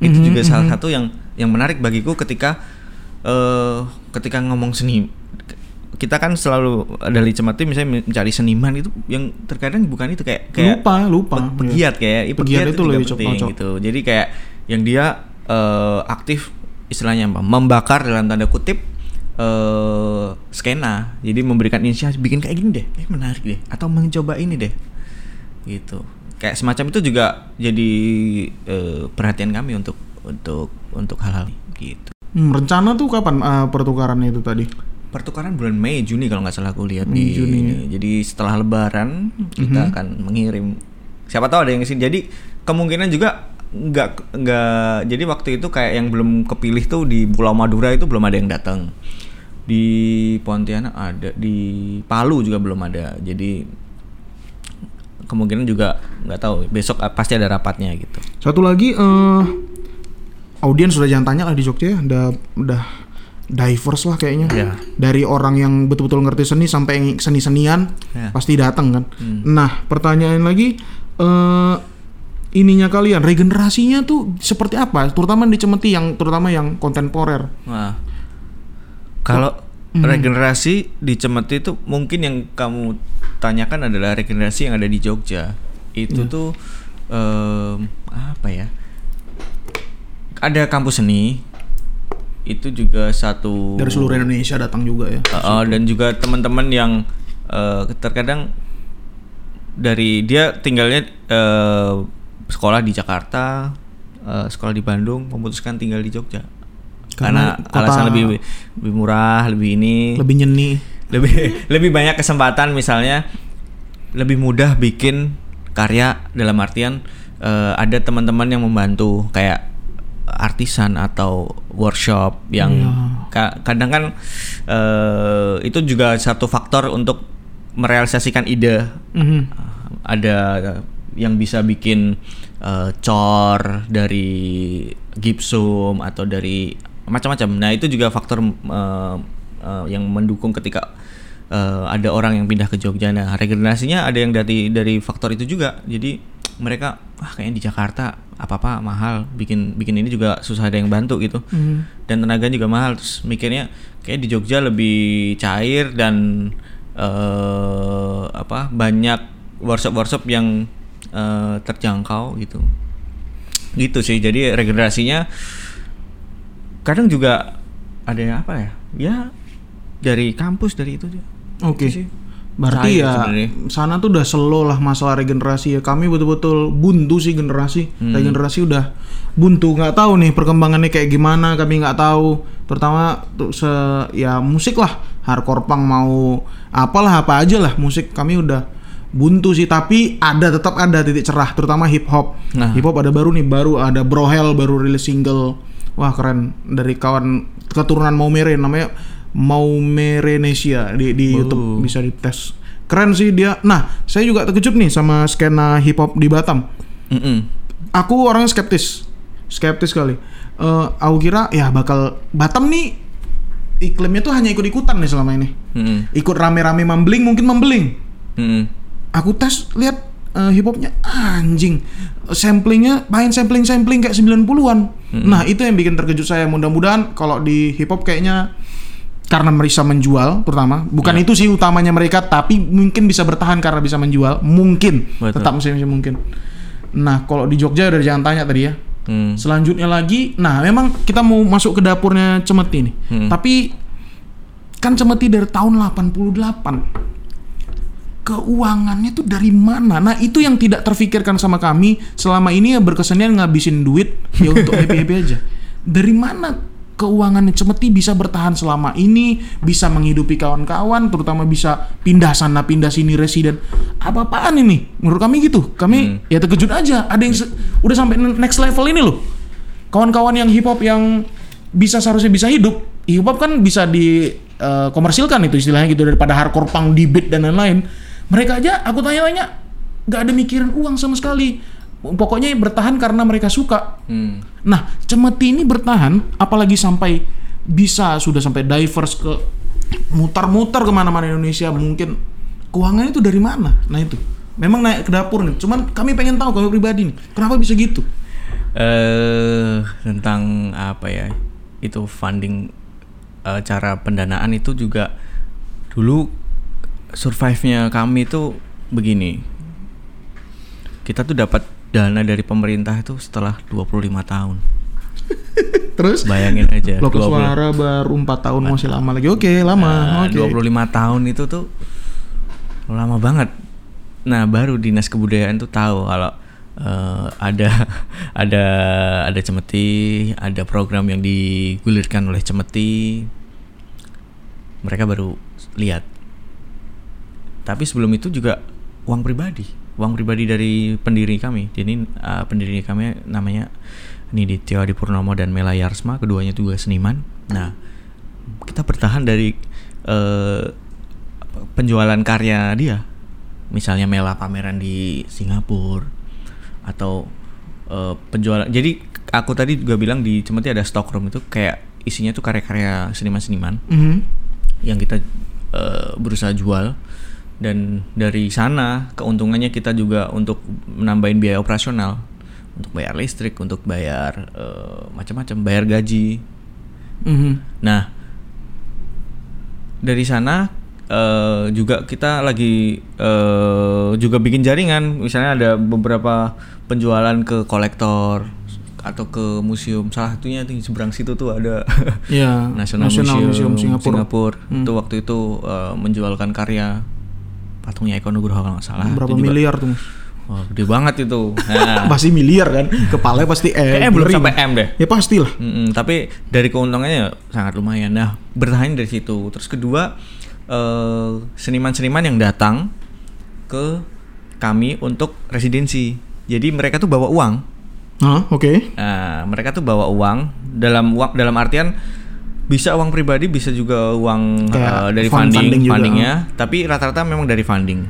B: Itu
A: Mhm,
B: juga salah
A: mhm.
B: satu yang yang menarik bagiku ketika eh ketika ngomong seni kita kan selalu dari cemati misalnya mencari seniman itu yang terkadang bukan itu kayak kayak
A: lupa, lupa.
B: pe- pegiat kayak
A: Pegiat
B: i- pegiat,
A: itu
B: itu,
A: lebih
B: penting
A: cocok.
B: gitu jadi kayak yang dia eh, aktif istilahnya apa membakar dalam tanda kutip eh skena jadi memberikan inisiasi bikin kayak gini deh eh menarik deh atau mencoba ini deh gitu kayak semacam itu juga jadi eh, perhatian kami untuk untuk untuk hal-hal gitu
A: Hmm, rencana tuh kapan eh, pertukarannya itu tadi?
B: Pertukaran bulan Mei Juni kalau nggak salah aku lihat
A: Mei,
B: di
A: Juni.
B: ini. jadi setelah Lebaran kita
A: Mhm.
B: akan mengirim siapa tahu ada yang ke sini jadi kemungkinan juga nggak nggak jadi waktu itu kayak yang belum kepilih tuh di Pulau Madura itu belum ada yang datang di Pontianak ada di Palu juga belum ada jadi kemungkinan juga nggak tahu besok pasti ada rapatnya gitu
A: Satu lagi eh audiens sudah jangan tanya lah di Jogja ya, udah udah diverse lah kayaknya.
B: Ya.
A: Dari orang yang betul-betul ngerti seni sampai yang seni-senian
B: Ya.
A: pasti datang kan.
B: Hmm.
A: Nah, pertanyaan lagi eh ininya kalian regenerasinya tuh seperti apa? Terutama di Cemeti yang terutama yang kontemporer.
B: Nah, kalau
A: Hmm.
B: regenerasi di Cemeti itu mungkin yang kamu tanyakan adalah regenerasi yang ada di Jogja. Itu
A: Ya.
B: tuh em, apa ya? Ada kampus seni. Itu juga satu
A: Dari seluruh Indonesia datang juga ya.
B: Uh, uh, dan juga teman-teman yang uh, terkadang dari dia tinggalnya uh, sekolah di Jakarta, uh, sekolah di Bandung, memutuskan tinggal di Jogja
A: Karena
B: karena, alasan lebih lebih murah, lebih ini,
A: Lebih nyeni.
B: lebih lebih banyak kesempatan misalnya lebih mudah bikin karya dalam artian eh, ada teman-teman yang membantu kayak artisan atau workshop yang
A: Iya.
B: ka- kadang kan eh, itu juga satu faktor untuk merealisasikan ide
A: Mhm.
B: ada yang bisa bikin eh, cor dari gipsum atau dari macam-macam. Nah itu juga faktor eh, eh, yang mendukung ketika eh, ada orang yang pindah ke Jogja. Nah regenerasinya ada yang dari dari faktor itu juga. Jadi mereka ah kayaknya di Jakarta apa apa mahal bikin bikin ini juga susah ada yang bantu gitu
A: Mhm.
B: dan tenaga juga mahal terus mikirnya kayak di Jogja lebih cair dan eh apa banyak workshop-workshop yang eh, terjangkau gitu gitu sih jadi regenerasinya kadang juga ada yang apa ya ya dari kampus dari itu aja
A: Oke.
B: Itu sih.
A: Berarti
B: Cair
A: ya
B: sebenarnya.
A: sana tuh udah slow lah masalah regenerasi ya. Kami betul-betul buntu sih generasi.
B: Hmm.
A: Regenerasi udah buntu. nggak tahu nih perkembangannya kayak gimana. Kami nggak tahu. Terutama tuh se ya musik lah. Hardcore punk mau apalah apa aja lah musik. Kami udah buntu sih tapi ada tetap ada titik cerah terutama hip hop
B: Nah.
A: hip hop ada baru nih baru ada Brohel baru rilis single wah keren dari kawan keturunan Maumere namanya Maumerenesia di di
B: Oh.
A: YouTube bisa dites. Keren sih dia. Nah saya juga terkejut nih sama skena hip hop di Batam.
B: Mm-mm.
A: aku orangnya skeptis. Skeptis sekali Eh, aku kira ya bakal Batam nih iklimnya tuh hanya ikut-ikutan nih selama ini.
B: Mm-mm.
A: ikut rame-rame membeling mungkin membeling
B: Mm-mm.
A: aku tes lihat eh, hip hopnya anjing. Samplingnya main sampling sampling kayak 90-an nah itu yang bikin terkejut saya. Mudah-mudahan kalau di hip hop kayaknya karena mereka menjual pertama bukan
B: Ya.
A: itu sih utamanya mereka tapi mungkin bisa bertahan karena bisa menjual mungkin
B: Betul.
A: tetap masih mungkin nah kalau di Jogja udah jangan tanya tadi ya
B: Mm.
A: Selanjutnya lagi, nah memang kita mau masuk ke dapurnya Cemeti nih.
B: Hmm.
A: Tapi kan Cemeti dari tahun 88. Keuangannya tuh dari mana? Nah, itu yang tidak terfikirkan sama kami selama ini ya berkesenian ngabisin duit ya untuk happy-happy aja. Dari mana keuangannya Cemeti bisa bertahan selama ini, bisa menghidupi kawan-kawan, terutama bisa pindah sana pindah sini residen. Apa-apaan ini? Menurut kami gitu. Kami ya terkejut aja. Ada yang se- udah sampai next level ini loh. Kawan-kawan yang hip hop yang bisa seharusnya bisa hidup. Hip hop kan bisa di eh, komersilkan itu istilahnya gitu daripada hardcore punk di beat dan lain-lain. Mereka aja aku tanya-tanya nggak ada mikirin uang sama sekali. Pokoknya bertahan karena mereka suka.
B: Mm.
A: Nah, Cemeti ini bertahan, apalagi sampai bisa sudah sampai divers ke mutar-mutar ke mana-mana Indonesia mungkin keuangannya itu dari mana? Nah itu, memang naik ke dapur nih. Cuman kami pengen tahu kalau pribadi nih, kenapa bisa gitu?
B: eh tentang apa ya itu funding eh, cara pendanaan itu juga dulu survive-nya kami itu begini kita tuh dapat dana dari pemerintah itu setelah 25 tahun
A: Terus?
B: bayangin aja 20
A: suara baru 4 tahun masih lama lagi. Oke, lama.
B: Nah,
A: Oke.
B: 25 tahun itu tuh lama banget. Nah, baru dinas kebudayaan tuh tahu kalau eh, ada ada ada Cemeti, ada program yang digulirkan oleh Cemeti. Mereka baru lihat. Tapi sebelum itu juga uang pribadi, uang pribadi dari pendiri kami. Jadi eh, pendiri kami namanya Nidityo Adi Purnomo dan Mela Yarsma, keduanya juga seniman. Nah, kita bertahan dari eh, penjualan karya dia. Misalnya Mela pameran di Singapura atau eh, penjualan. Jadi aku tadi juga bilang di Cemeti ada stockroom itu kayak isinya tuh karya-karya seniman-seniman
A: Mhm.
B: yang kita eh, berusaha jual dan dari sana keuntungannya kita juga untuk menambahin biaya operasional untuk bayar listrik untuk bayar eh, macam-macam bayar gaji
A: Mhm.
B: nah dari sana eh, juga kita lagi eh, juga bikin jaringan misalnya ada beberapa penjualan ke kolektor atau ke museum salah satunya di seberang situ tuh ada
A: Ya,
B: National,
A: National
B: Museum,
A: Museum Singapura.
B: Singapura. Itu waktu itu eh, menjualkan karya patungnya Eko Nugroho kalau nggak salah.
A: Berapa
B: Itu juga-
A: miliar tuh?
B: Wah, gede banget itu. Nah,
A: Pasti miliar kan? Kepalanya pasti eh.
B: kayaknya belum sampai M deh.
A: Ya pastilah.
B: Mm-mm, tapi dari keuntungannya sangat lumayan. Nah, bertahan dari situ. Terus kedua, eh, seniman-seniman yang datang ke kami untuk residensi. Jadi mereka tuh bawa uang.
A: Hah, oke.
B: Nah, mereka tuh bawa uang dalam uang dalam artian bisa uang pribadi, bisa juga uang
A: Kayak
B: eh, dari
A: fund-
B: funding,
A: funding juga.
B: fundingnya. Tapi rata-rata memang dari funding.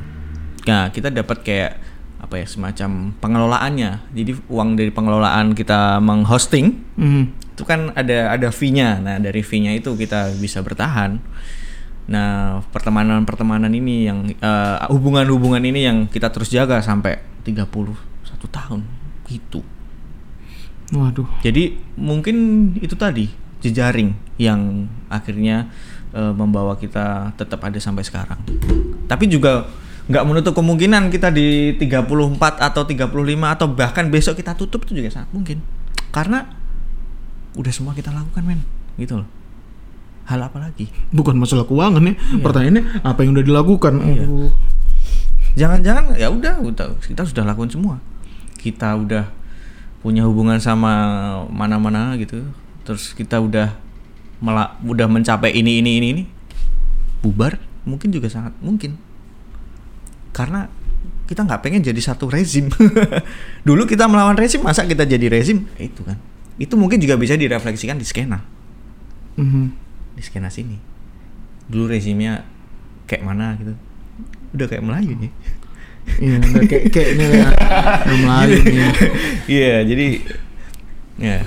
B: Nah, kita dapat kayak apa ya semacam pengelolaannya. Jadi uang dari pengelolaan kita menghosting
A: Mhm.
B: itu kan ada ada fee-nya. Nah, dari fee-nya itu kita bisa bertahan. Nah, pertemanan-pertemanan ini yang eh, hubungan-hubungan ini yang kita terus jaga sampai 31 tahun gitu.
A: Waduh.
B: Jadi mungkin itu tadi jejaring yang akhirnya eh, membawa kita tetap ada sampai sekarang. Tapi juga nggak menutup kemungkinan kita di 34 atau 35 atau bahkan besok kita tutup itu juga sangat mungkin. Karena udah semua kita lakukan men, gitu loh. Hal apa lagi?
A: Bukan masalah keuangan ya. Pertanyaannya apa yang udah dilakukan?
B: Iya. Jangan-jangan ya udah udah- kita sudah lakukan semua. Kita udah punya hubungan sama mana-mana gitu. Terus kita udah mela- udah mencapai ini ini ini ini. Bubar mungkin juga sangat mungkin. Karena kita nggak pengen jadi satu rezim. Dulu kita melawan rezim, masa kita jadi rezim? Eh, Itu kan. Itu mungkin juga bisa direfleksikan di skena,
A: Mhm.
B: di skena sini. Dulu rezimnya kayak mana gitu. Udah kayak Melayu nih.
A: Iya, kayak kayaknya ya. Udah Melayu nih.
B: Iya, jadi ya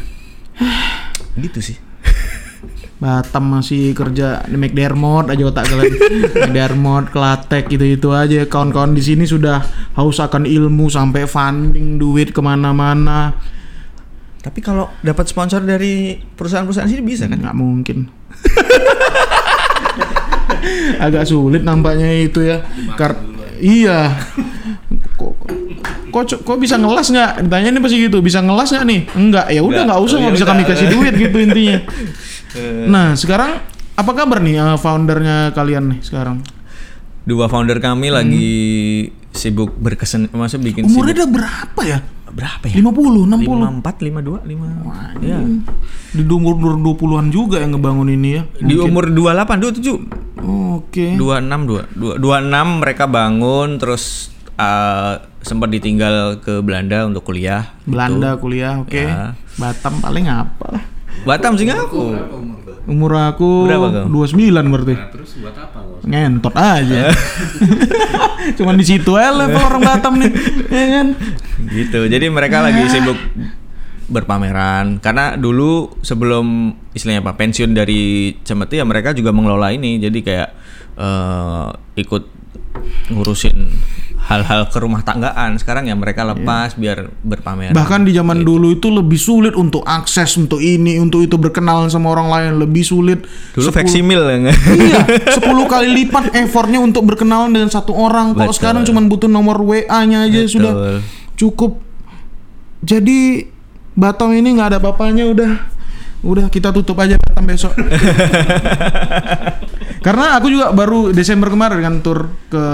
B: gitu sih.
A: Batam masih kerja di McDermott aja otak kalian. McDermott, Klatek gitu-gitu aja. Kawan-kawan di sini sudah haus akan ilmu sampai funding duit ke mana-mana.
B: Tapi kalau dapat sponsor dari perusahaan-perusahaan sini bisa kan?
A: Nggak mungkin. Agak sulit nampaknya itu ya. Kar iya. Kok, kok, bisa ngelas nggak? Ditanya ini pasti gitu. Bisa ngelas nggak nih? Enggak. Ya udah
B: Nggak.
A: usah
B: Oh,
A: nggak
B: ya
A: bisa kami kasih duit gitu intinya. Nah sekarang apa kabar nih eh, foundernya kalian nih sekarang?
B: Dua founder kami lagi sibuk berkesen, maksud bikin
A: Umurnya udah berapa ya?
B: berapa ya?
A: 50, 60.
B: 54, 52, 5. Ya.
A: Di umur 20-an juga yang ngebangun ini ya.
B: Di umur 28, 27,
A: Oke.
B: 26, 2, 26 mereka bangun terus uh, sempat ditinggal ke Belanda untuk kuliah.
A: Belanda kuliah, oke.
B: Ya.
A: Batam paling apa lah.
B: Batam sih aku.
C: Umur
A: aku
B: Berapa kau?
A: 29 berarti.
C: Nah, terus buat apa?
A: Ngentot aja. Cuman di situ aja level orang Batam nih, ya kan?
B: Gitu. Jadi mereka lagi sibuk berpameran karena dulu sebelum istilahnya apa pensiun dari Cemeti ya mereka juga mengelola ini jadi kayak eh, ikut ngurusin hal-hal ke rumah tanggaan sekarang ya mereka lepas biar berpameran
A: Bahkan di zaman dulu itu lebih sulit untuk akses untuk ini, untuk itu berkenalan sama orang lain lebih sulit.
B: dulu
A: Sepuluh-
B: faksimil ya nggak?
A: iya, 10 kali lipat effortnya untuk berkenalan dengan satu orang. Kalau sekarang cuma butuh nomor WA-nya aja
B: Betul.
A: sudah cukup. Jadi Batam ini nggak ada apa-apanya udah. Udah kita tutup aja Batam besok. Karena aku juga baru Desember kemarin kan tur ke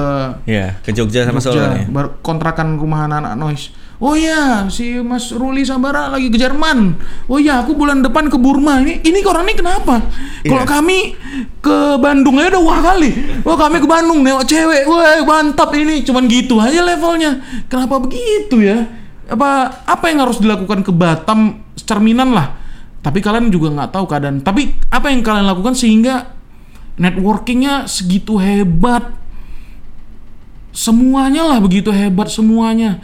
B: ya ke Jogja sama Solo
A: Jogja,
B: nih
A: baru kontrakan rumah anak-anak noise. Oh iya, si Mas Ruli Sabara lagi ke Jerman. Oh iya, aku bulan depan ke Burma. Ini ini orang ini kenapa? Kalau
B: Iya.
A: kami ke Bandung ya udah wah kali. Wah kami ke Bandung nengok cewek. Wah mantap ini. Cuman gitu aja levelnya. Kenapa begitu ya? Apa apa yang harus dilakukan ke Batam cerminan lah. Tapi kalian juga nggak tahu keadaan. Tapi apa yang kalian lakukan sehingga networkingnya segitu hebat? semuanya lah begitu hebat semuanya.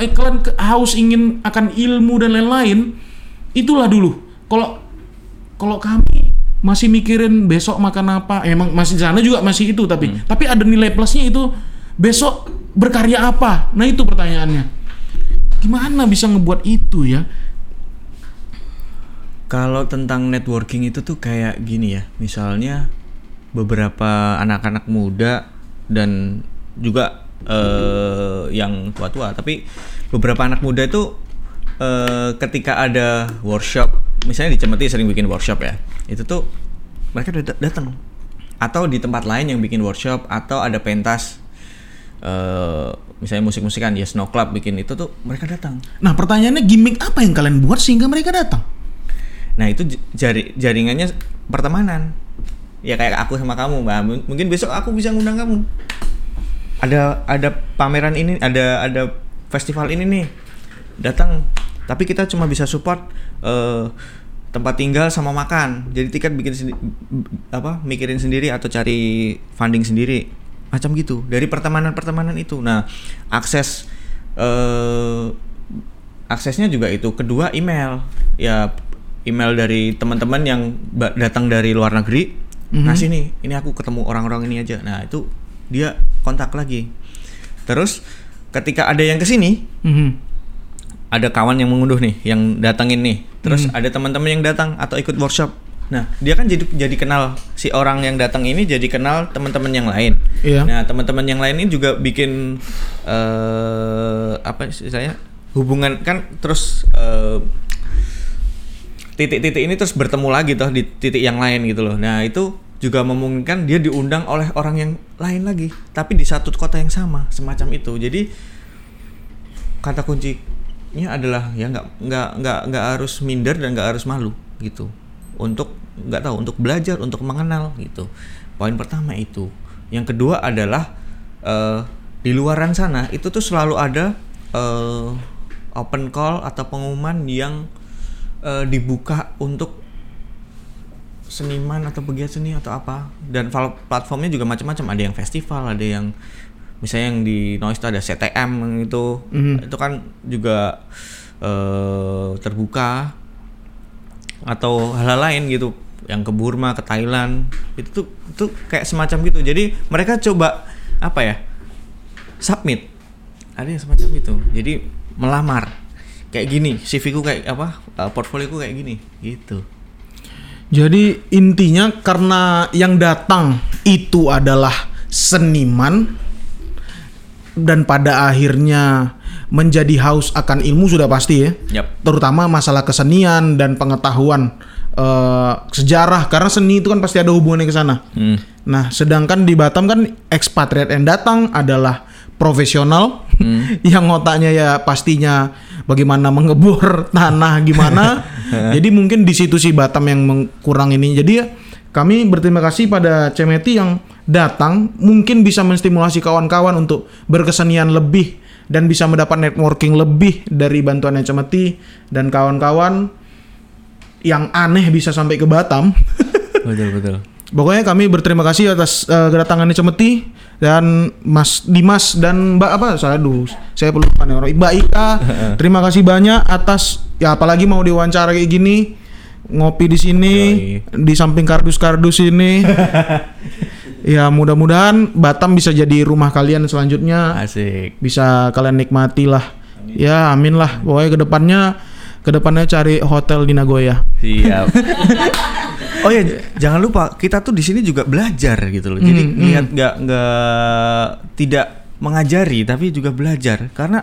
A: Eh, kalian haus ingin akan ilmu dan lain-lain itulah dulu. Kalau kalau kami masih mikirin besok makan apa emang masih di sana juga masih itu tapi. Tapi ada nilai plusnya itu besok berkarya apa? Nah itu pertanyaannya. Gimana bisa ngebuat itu ya
B: Kalau tentang networking itu tuh kayak gini ya, misalnya beberapa anak-anak muda dan juga eh, yang tua-tua, tapi beberapa anak muda itu eh, ketika ada workshop, misalnya di Cemeti sering bikin workshop ya, itu tuh mereka udah dat- datang atau di tempat lain yang bikin workshop atau ada pentas eh misalnya musik-musikan ya Snow Club bikin itu tuh mereka datang.
A: Nah pertanyaannya gimmick apa yang kalian buat sehingga mereka datang
B: Nah itu jari jaringannya pertemanan. Ya kayak aku sama kamu, Mbak. Mungkin besok aku bisa ngundang kamu. Ada ada pameran ini, ada ada festival ini nih. Datang. Tapi kita cuma bisa support eh, tempat tinggal sama makan. Jadi tiket bikin apa mikirin sendiri atau cari funding sendiri. Macam gitu. Dari pertemanan-pertemanan itu. Nah, akses eh aksesnya juga itu kedua email ya email dari teman-teman yang datang dari luar negeri ngasih nih ini aku ketemu orang-orang ini aja. Nah itu dia kontak lagi. Terus ketika ada yang ke sini
A: Mhm.
B: ada kawan yang mengunduh nih yang datangin nih. Terus ada teman-teman yang datang atau ikut workshop. Nah dia kan jadi jadi kenal si orang yang datang ini jadi kenal teman-teman yang lain.
A: Iya.
B: nah teman-teman yang lain ini juga bikin eh apa sih saya hubungan kan terus eh, titik-titik ini terus bertemu lagi toh di titik yang lain gitu loh. Nah itu juga memungkinkan dia diundang oleh orang yang lain lagi tapi di satu kota yang sama semacam itu. Jadi kata kuncinya adalah ya nggak nggak nggak nggak harus minder dan nggak harus malu gitu. Untuk nggak tahu untuk belajar untuk mengenal gitu. Poin pertama itu. Yang kedua adalah eh, di luaran sana itu tuh selalu ada eh, open call atau pengumuman yang eh, dibuka untuk seniman atau pegiat seni atau apa. Dan platformnya juga macam-macam. Ada yang festival ada yang misalnya yang di noise itu ada CTM itu itu kan juga eh, terbuka. Atau hal-hal lain gitu. Yang ke Burma ke Thailand. Itu tuh itu kayak semacam gitu. Jadi mereka coba apa ya submit. Ada yang semacam itu. Jadi melamar kayak gini CV ku kayak apa uh, portfolio ku kayak gini gitu
A: Jadi intinya karena yang datang itu adalah seniman dan pada akhirnya menjadi haus akan ilmu sudah pasti ya.
B: Yap.
A: Terutama masalah kesenian dan pengetahuan eh, sejarah karena seni itu kan pasti ada hubungannya ke sana.
B: Hmm.
A: Nah, sedangkan di Batam kan ekspatriat yang datang adalah profesional
B: Hmm.
A: yang otaknya ya pastinya bagaimana mengebor tanah gimana. Jadi mungkin di situ sih Batam yang kurang ini. Jadi ya kami berterima kasih pada Cemeti yang datang mungkin bisa menstimulasi kawan-kawan untuk berkesenian lebih dan bisa mendapat networking lebih dari bantuannya Cemeti dan kawan-kawan yang aneh bisa sampai ke Batam.
B: betul betul
A: Pokoknya kami berterima kasih atas eh, kedatangannya Cemeti dan Mas Dimas dan Mbak apa? Saya dulu saya perlu nih orang. Mbak Ika terima kasih banyak atas ya apalagi mau diwawancara kayak gini ngopi di sini di samping kardus-kardus ini. Ya mudah-mudahan Batam bisa jadi rumah kalian selanjutnya.
B: Asik.
A: Bisa kalian nikmati lah. Ya amin lah. Pokoknya ke depannya ke depannya cari hotel di Nagoya.
B: Siap. Oh ya jangan lupa kita tuh di sini juga belajar gitu loh. Jadi
A: Hmm,
B: lihat nggak nggak tidak mengajari tapi juga belajar. Karena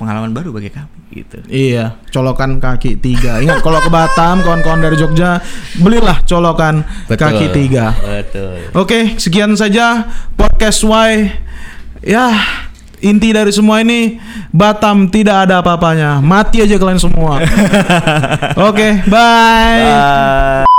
B: pengalaman baru bagi kami gitu.
A: Iya, colokan kaki tiga. Ingat kalau ke Batam, kawan-kawan dari Jogja, belilah colokan kaki tiga.
B: betul.
A: Oke, sekian saja podcast Y. Ya, inti dari semua ini Batam tidak ada apa-apanya. Mati aja kalian semua. Oke, bye.
B: Bye.